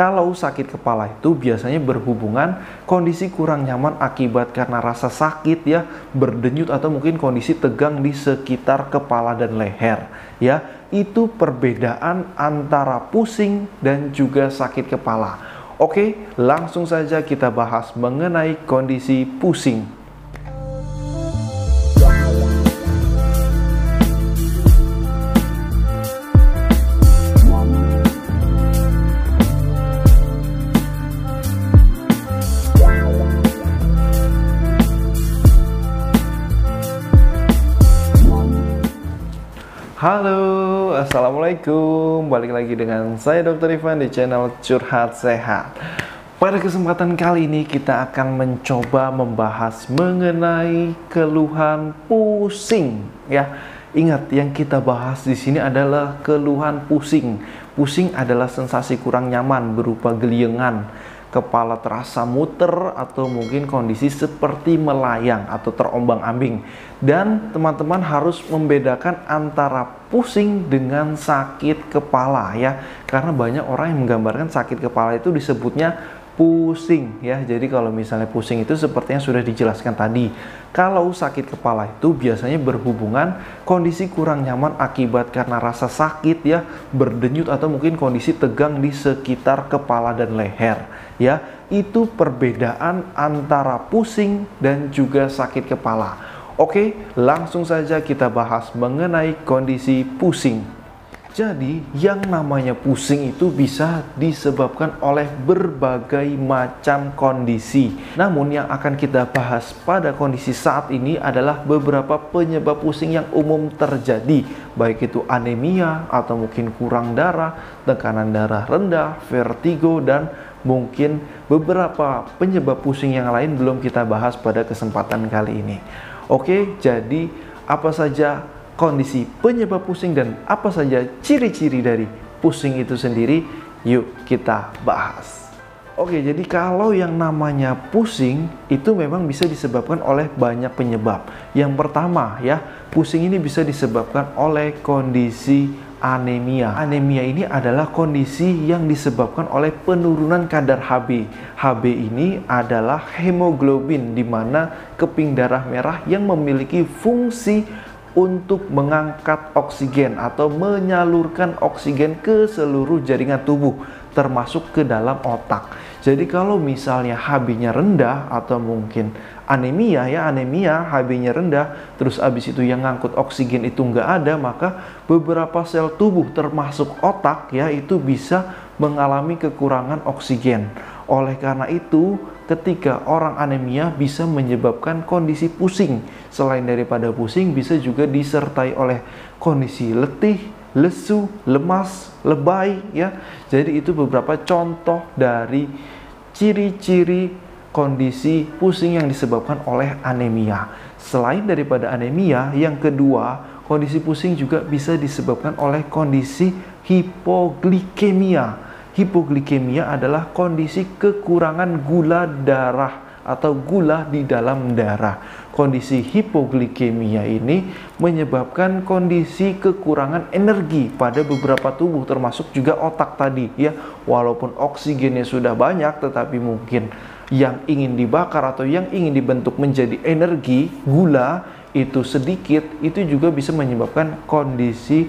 Kalau sakit kepala itu biasanya berhubungan kondisi kurang nyaman akibat karena rasa sakit ya, berdenyut atau mungkin kondisi tegang di sekitar kepala dan leher ya. Itu perbedaan antara pusing dan juga sakit kepala. Oke, langsung saja kita bahas mengenai kondisi pusing. Halo, Assalamualaikum. Balik lagi dengan saya Dr. Ivan di channel Curhat Sehat. Pada kesempatan kali ini kita akan mencoba membahas mengenai keluhan pusing ya. Ingat yang kita bahas di sini adalah keluhan pusing. Pusing adalah sensasi kurang nyaman berupa geliengan kepala terasa muter atau mungkin kondisi seperti melayang atau terombang-ambing. Dan teman-teman harus membedakan antara pusing dengan sakit kepala ya. Karena banyak orang yang menggambarkan sakit kepala itu disebutnya pusing ya. Jadi kalau misalnya pusing itu seperti yang sudah dijelaskan tadi. Kalau sakit kepala itu biasanya berhubungan kondisi kurang nyaman akibat karena rasa sakit ya, berdenyut atau mungkin kondisi tegang di sekitar kepala dan leher ya. Itu perbedaan antara pusing dan juga sakit kepala. Oke, langsung saja kita bahas mengenai kondisi pusing. Jadi, yang namanya pusing itu bisa disebabkan oleh berbagai macam kondisi. Namun, yang akan kita bahas pada kondisi saat ini adalah beberapa penyebab pusing yang umum terjadi, baik itu anemia atau mungkin kurang darah, tekanan darah rendah, vertigo, dan mungkin beberapa penyebab pusing yang lain belum kita bahas pada kesempatan kali ini. Oke, jadi apa saja kondisi penyebab pusing dan apa saja ciri-ciri dari pusing itu sendiri, yuk kita bahas. Oke, jadi kalau yang namanya pusing itu memang bisa disebabkan oleh banyak penyebab. Yang pertama ya, pusing ini bisa disebabkan oleh kondisi anemia. Anemia ini adalah kondisi yang disebabkan oleh penurunan kadar Hb. Hb ini adalah hemoglobin di mana keping darah merah yang memiliki fungsi untuk mengangkat oksigen atau menyalurkan oksigen ke seluruh jaringan tubuh termasuk ke dalam otak. Jadi kalau misalnya HB-nya rendah atau mungkin anemia ya anemia HB-nya rendah terus abis itu yang ngangkut oksigen itu nggak ada maka beberapa sel tubuh termasuk otak ya itu bisa mengalami kekurangan oksigen. Oleh karena itu ketika orang anemia bisa menyebabkan kondisi pusing. Selain daripada pusing bisa juga disertai oleh kondisi letih, lesu, lemas, lebay ya. Jadi itu beberapa contoh dari ciri-ciri kondisi pusing yang disebabkan oleh anemia. Selain daripada anemia, yang kedua, kondisi pusing juga bisa disebabkan oleh kondisi hipoglikemia hipoglikemia adalah kondisi kekurangan gula darah atau gula di dalam darah. Kondisi hipoglikemia ini menyebabkan kondisi kekurangan energi pada beberapa tubuh termasuk juga otak tadi ya. Walaupun oksigennya sudah banyak tetapi mungkin yang ingin dibakar atau yang ingin dibentuk menjadi energi gula itu sedikit itu juga bisa menyebabkan kondisi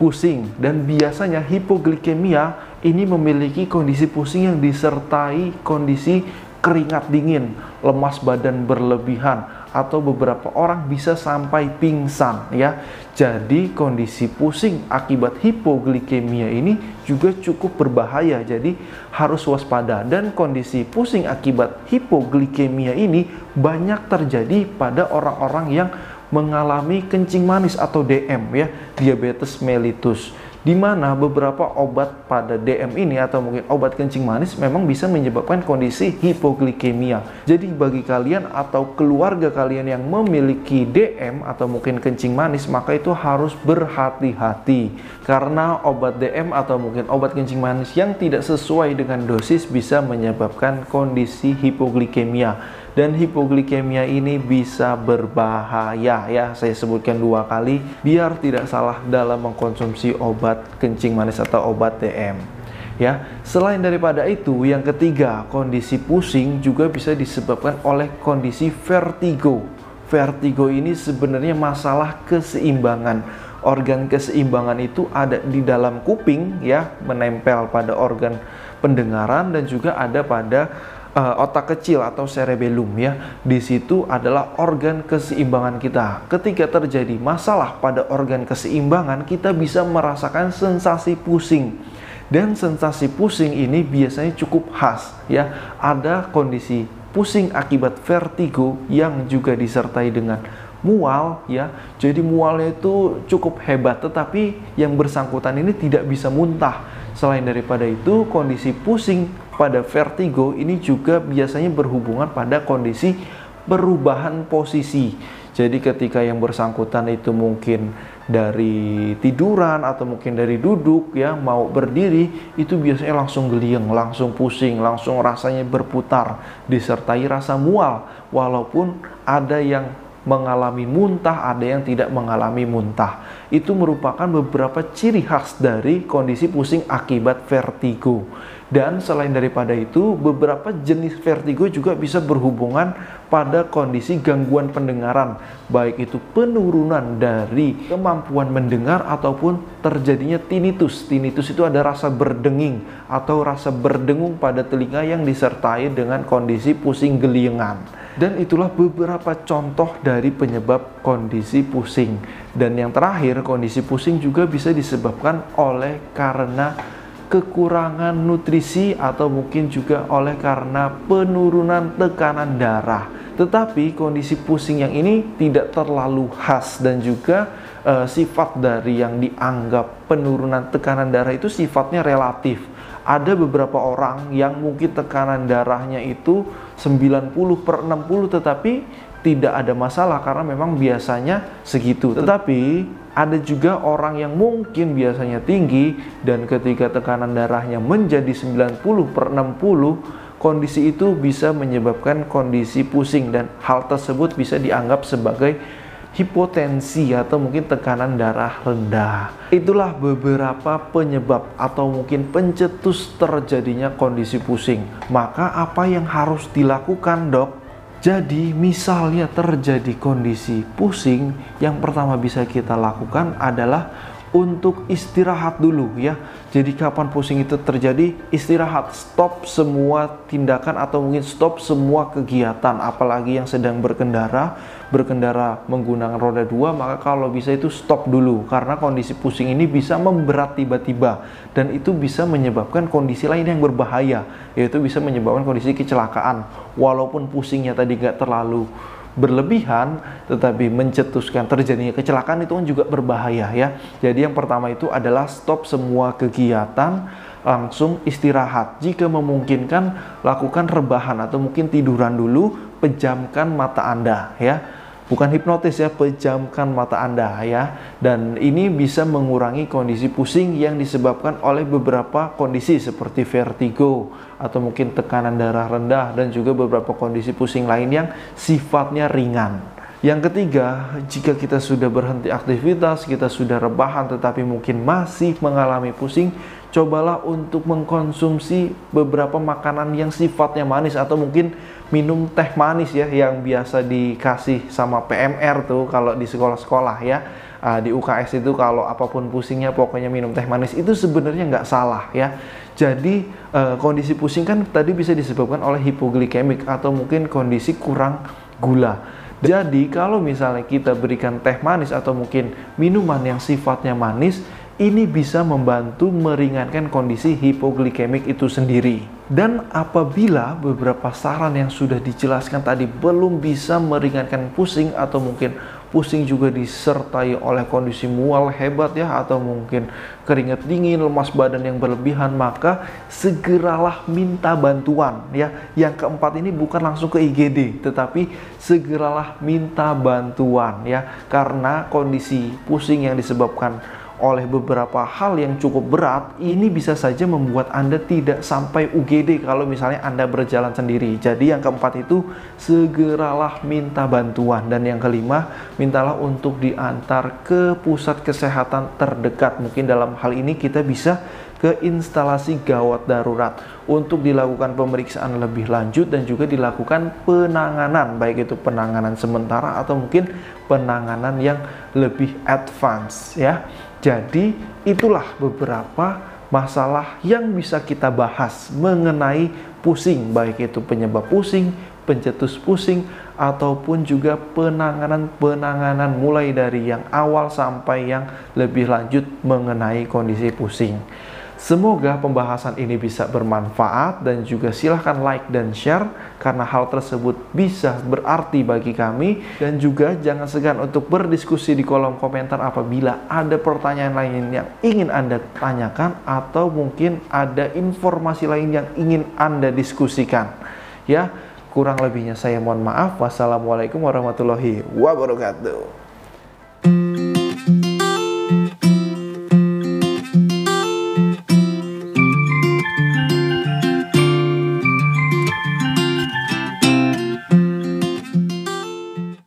pusing dan biasanya hipoglikemia ini memiliki kondisi pusing yang disertai kondisi keringat dingin, lemas badan berlebihan, atau beberapa orang bisa sampai pingsan ya. Jadi kondisi pusing akibat hipoglikemia ini juga cukup berbahaya. Jadi harus waspada dan kondisi pusing akibat hipoglikemia ini banyak terjadi pada orang-orang yang mengalami kencing manis atau DM ya, diabetes mellitus di mana beberapa obat pada DM ini atau mungkin obat kencing manis memang bisa menyebabkan kondisi hipoglikemia. Jadi bagi kalian atau keluarga kalian yang memiliki DM atau mungkin kencing manis maka itu harus berhati-hati karena obat DM atau mungkin obat kencing manis yang tidak sesuai dengan dosis bisa menyebabkan kondisi hipoglikemia dan hipoglikemia ini bisa berbahaya ya saya sebutkan dua kali biar tidak salah dalam mengkonsumsi obat kencing manis atau obat DM ya. Selain daripada itu, yang ketiga, kondisi pusing juga bisa disebabkan oleh kondisi vertigo. Vertigo ini sebenarnya masalah keseimbangan. Organ keseimbangan itu ada di dalam kuping ya, menempel pada organ pendengaran dan juga ada pada uh, otak kecil atau cerebellum ya. Di situ adalah organ keseimbangan kita. Ketika terjadi masalah pada organ keseimbangan, kita bisa merasakan sensasi pusing. Dan sensasi pusing ini biasanya cukup khas ya. Ada kondisi pusing akibat vertigo yang juga disertai dengan mual ya. Jadi mualnya itu cukup hebat tetapi yang bersangkutan ini tidak bisa muntah. Selain daripada itu, kondisi pusing pada vertigo ini juga biasanya berhubungan pada kondisi perubahan posisi. Jadi ketika yang bersangkutan itu mungkin dari tiduran atau mungkin dari duduk ya mau berdiri itu biasanya langsung geliang, langsung pusing, langsung rasanya berputar disertai rasa mual walaupun ada yang mengalami muntah, ada yang tidak mengalami muntah. Itu merupakan beberapa ciri khas dari kondisi pusing akibat vertigo. Dan selain daripada itu, beberapa jenis vertigo juga bisa berhubungan pada kondisi gangguan pendengaran, baik itu penurunan dari kemampuan mendengar ataupun terjadinya tinnitus. Tinnitus itu ada rasa berdenging atau rasa berdengung pada telinga yang disertai dengan kondisi pusing geliengan. Dan itulah beberapa contoh dari penyebab kondisi pusing. Dan yang terakhir, kondisi pusing juga bisa disebabkan oleh karena kekurangan nutrisi atau mungkin juga oleh karena penurunan tekanan darah. Tetapi kondisi pusing yang ini tidak terlalu khas dan juga e, sifat dari yang dianggap penurunan tekanan darah itu sifatnya relatif. Ada beberapa orang yang mungkin tekanan darahnya itu 90 per 60 tetapi tidak ada masalah karena memang biasanya segitu. Tetapi ada juga orang yang mungkin biasanya tinggi dan ketika tekanan darahnya menjadi 90 per 60 kondisi itu bisa menyebabkan kondisi pusing dan hal tersebut bisa dianggap sebagai hipotensi atau mungkin tekanan darah rendah. Itulah beberapa penyebab atau mungkin pencetus terjadinya kondisi pusing. Maka apa yang harus dilakukan, Dok? Jadi, misalnya terjadi kondisi pusing, yang pertama bisa kita lakukan adalah untuk istirahat dulu ya. Jadi kapan pusing itu terjadi, istirahat, stop semua tindakan atau mungkin stop semua kegiatan, apalagi yang sedang berkendara, berkendara menggunakan roda dua, maka kalau bisa itu stop dulu karena kondisi pusing ini bisa memberat tiba-tiba dan itu bisa menyebabkan kondisi lain yang berbahaya, yaitu bisa menyebabkan kondisi kecelakaan. Walaupun pusingnya tadi gak terlalu berlebihan tetapi mencetuskan terjadinya kecelakaan itu kan juga berbahaya ya. Jadi yang pertama itu adalah stop semua kegiatan langsung istirahat. Jika memungkinkan lakukan rebahan atau mungkin tiduran dulu, pejamkan mata Anda ya bukan hipnotis ya, pejamkan mata Anda ya. Dan ini bisa mengurangi kondisi pusing yang disebabkan oleh beberapa kondisi seperti vertigo atau mungkin tekanan darah rendah dan juga beberapa kondisi pusing lain yang sifatnya ringan. Yang ketiga, jika kita sudah berhenti aktivitas, kita sudah rebahan tetapi mungkin masih mengalami pusing, cobalah untuk mengkonsumsi beberapa makanan yang sifatnya manis atau mungkin minum teh manis ya yang biasa dikasih sama PMR tuh kalau di sekolah-sekolah ya. Uh, di UKS itu kalau apa pun pusingnya pokoknya minum teh manis itu sebenarnya nggak salah ya. Jadi uh, kondisi pusing kan tadi bisa disebabkan oleh hipoglikemik atau mungkin kondisi kurang gula jadi kalau misalnya kita berikan teh manis atau mungkin minuman yang sifatnya manis ini bisa membantu meringankan kondisi hipoglikemik itu sendiri. Dan apabila beberapa saran yang sudah dijelaskan tadi belum bisa meringankan pusing atau mungkin pusing juga disertai oleh kondisi mual hebat ya atau mungkin keringat dingin, lemas badan yang berlebihan, maka segeralah minta bantuan ya. Yang keempat ini bukan langsung ke IGD, tetapi segeralah minta bantuan ya karena kondisi pusing yang disebabkan oleh beberapa hal yang cukup berat, ini bisa saja membuat Anda tidak sampai UGD kalau misalnya Anda berjalan sendiri. Jadi yang keempat itu segeralah minta bantuan dan yang kelima mintalah untuk diantar ke pusat kesehatan terdekat. Mungkin dalam hal ini kita bisa ke instalasi gawat darurat untuk dilakukan pemeriksaan lebih lanjut dan juga dilakukan penanganan baik itu penanganan sementara atau mungkin penanganan yang lebih advance ya. Jadi itulah beberapa masalah yang bisa kita bahas mengenai pusing baik itu penyebab pusing, pencetus pusing ataupun juga penanganan-penanganan mulai dari yang awal sampai yang lebih lanjut mengenai kondisi pusing. Semoga pembahasan ini bisa bermanfaat dan juga silahkan like dan share karena hal tersebut bisa berarti bagi kami dan juga jangan segan untuk berdiskusi di kolom komentar apabila ada pertanyaan lain yang ingin Anda tanyakan atau mungkin ada informasi lain yang ingin Anda diskusikan. Ya, Kurang lebihnya saya mohon maaf. Wassalamualaikum warahmatullahi wabarakatuh.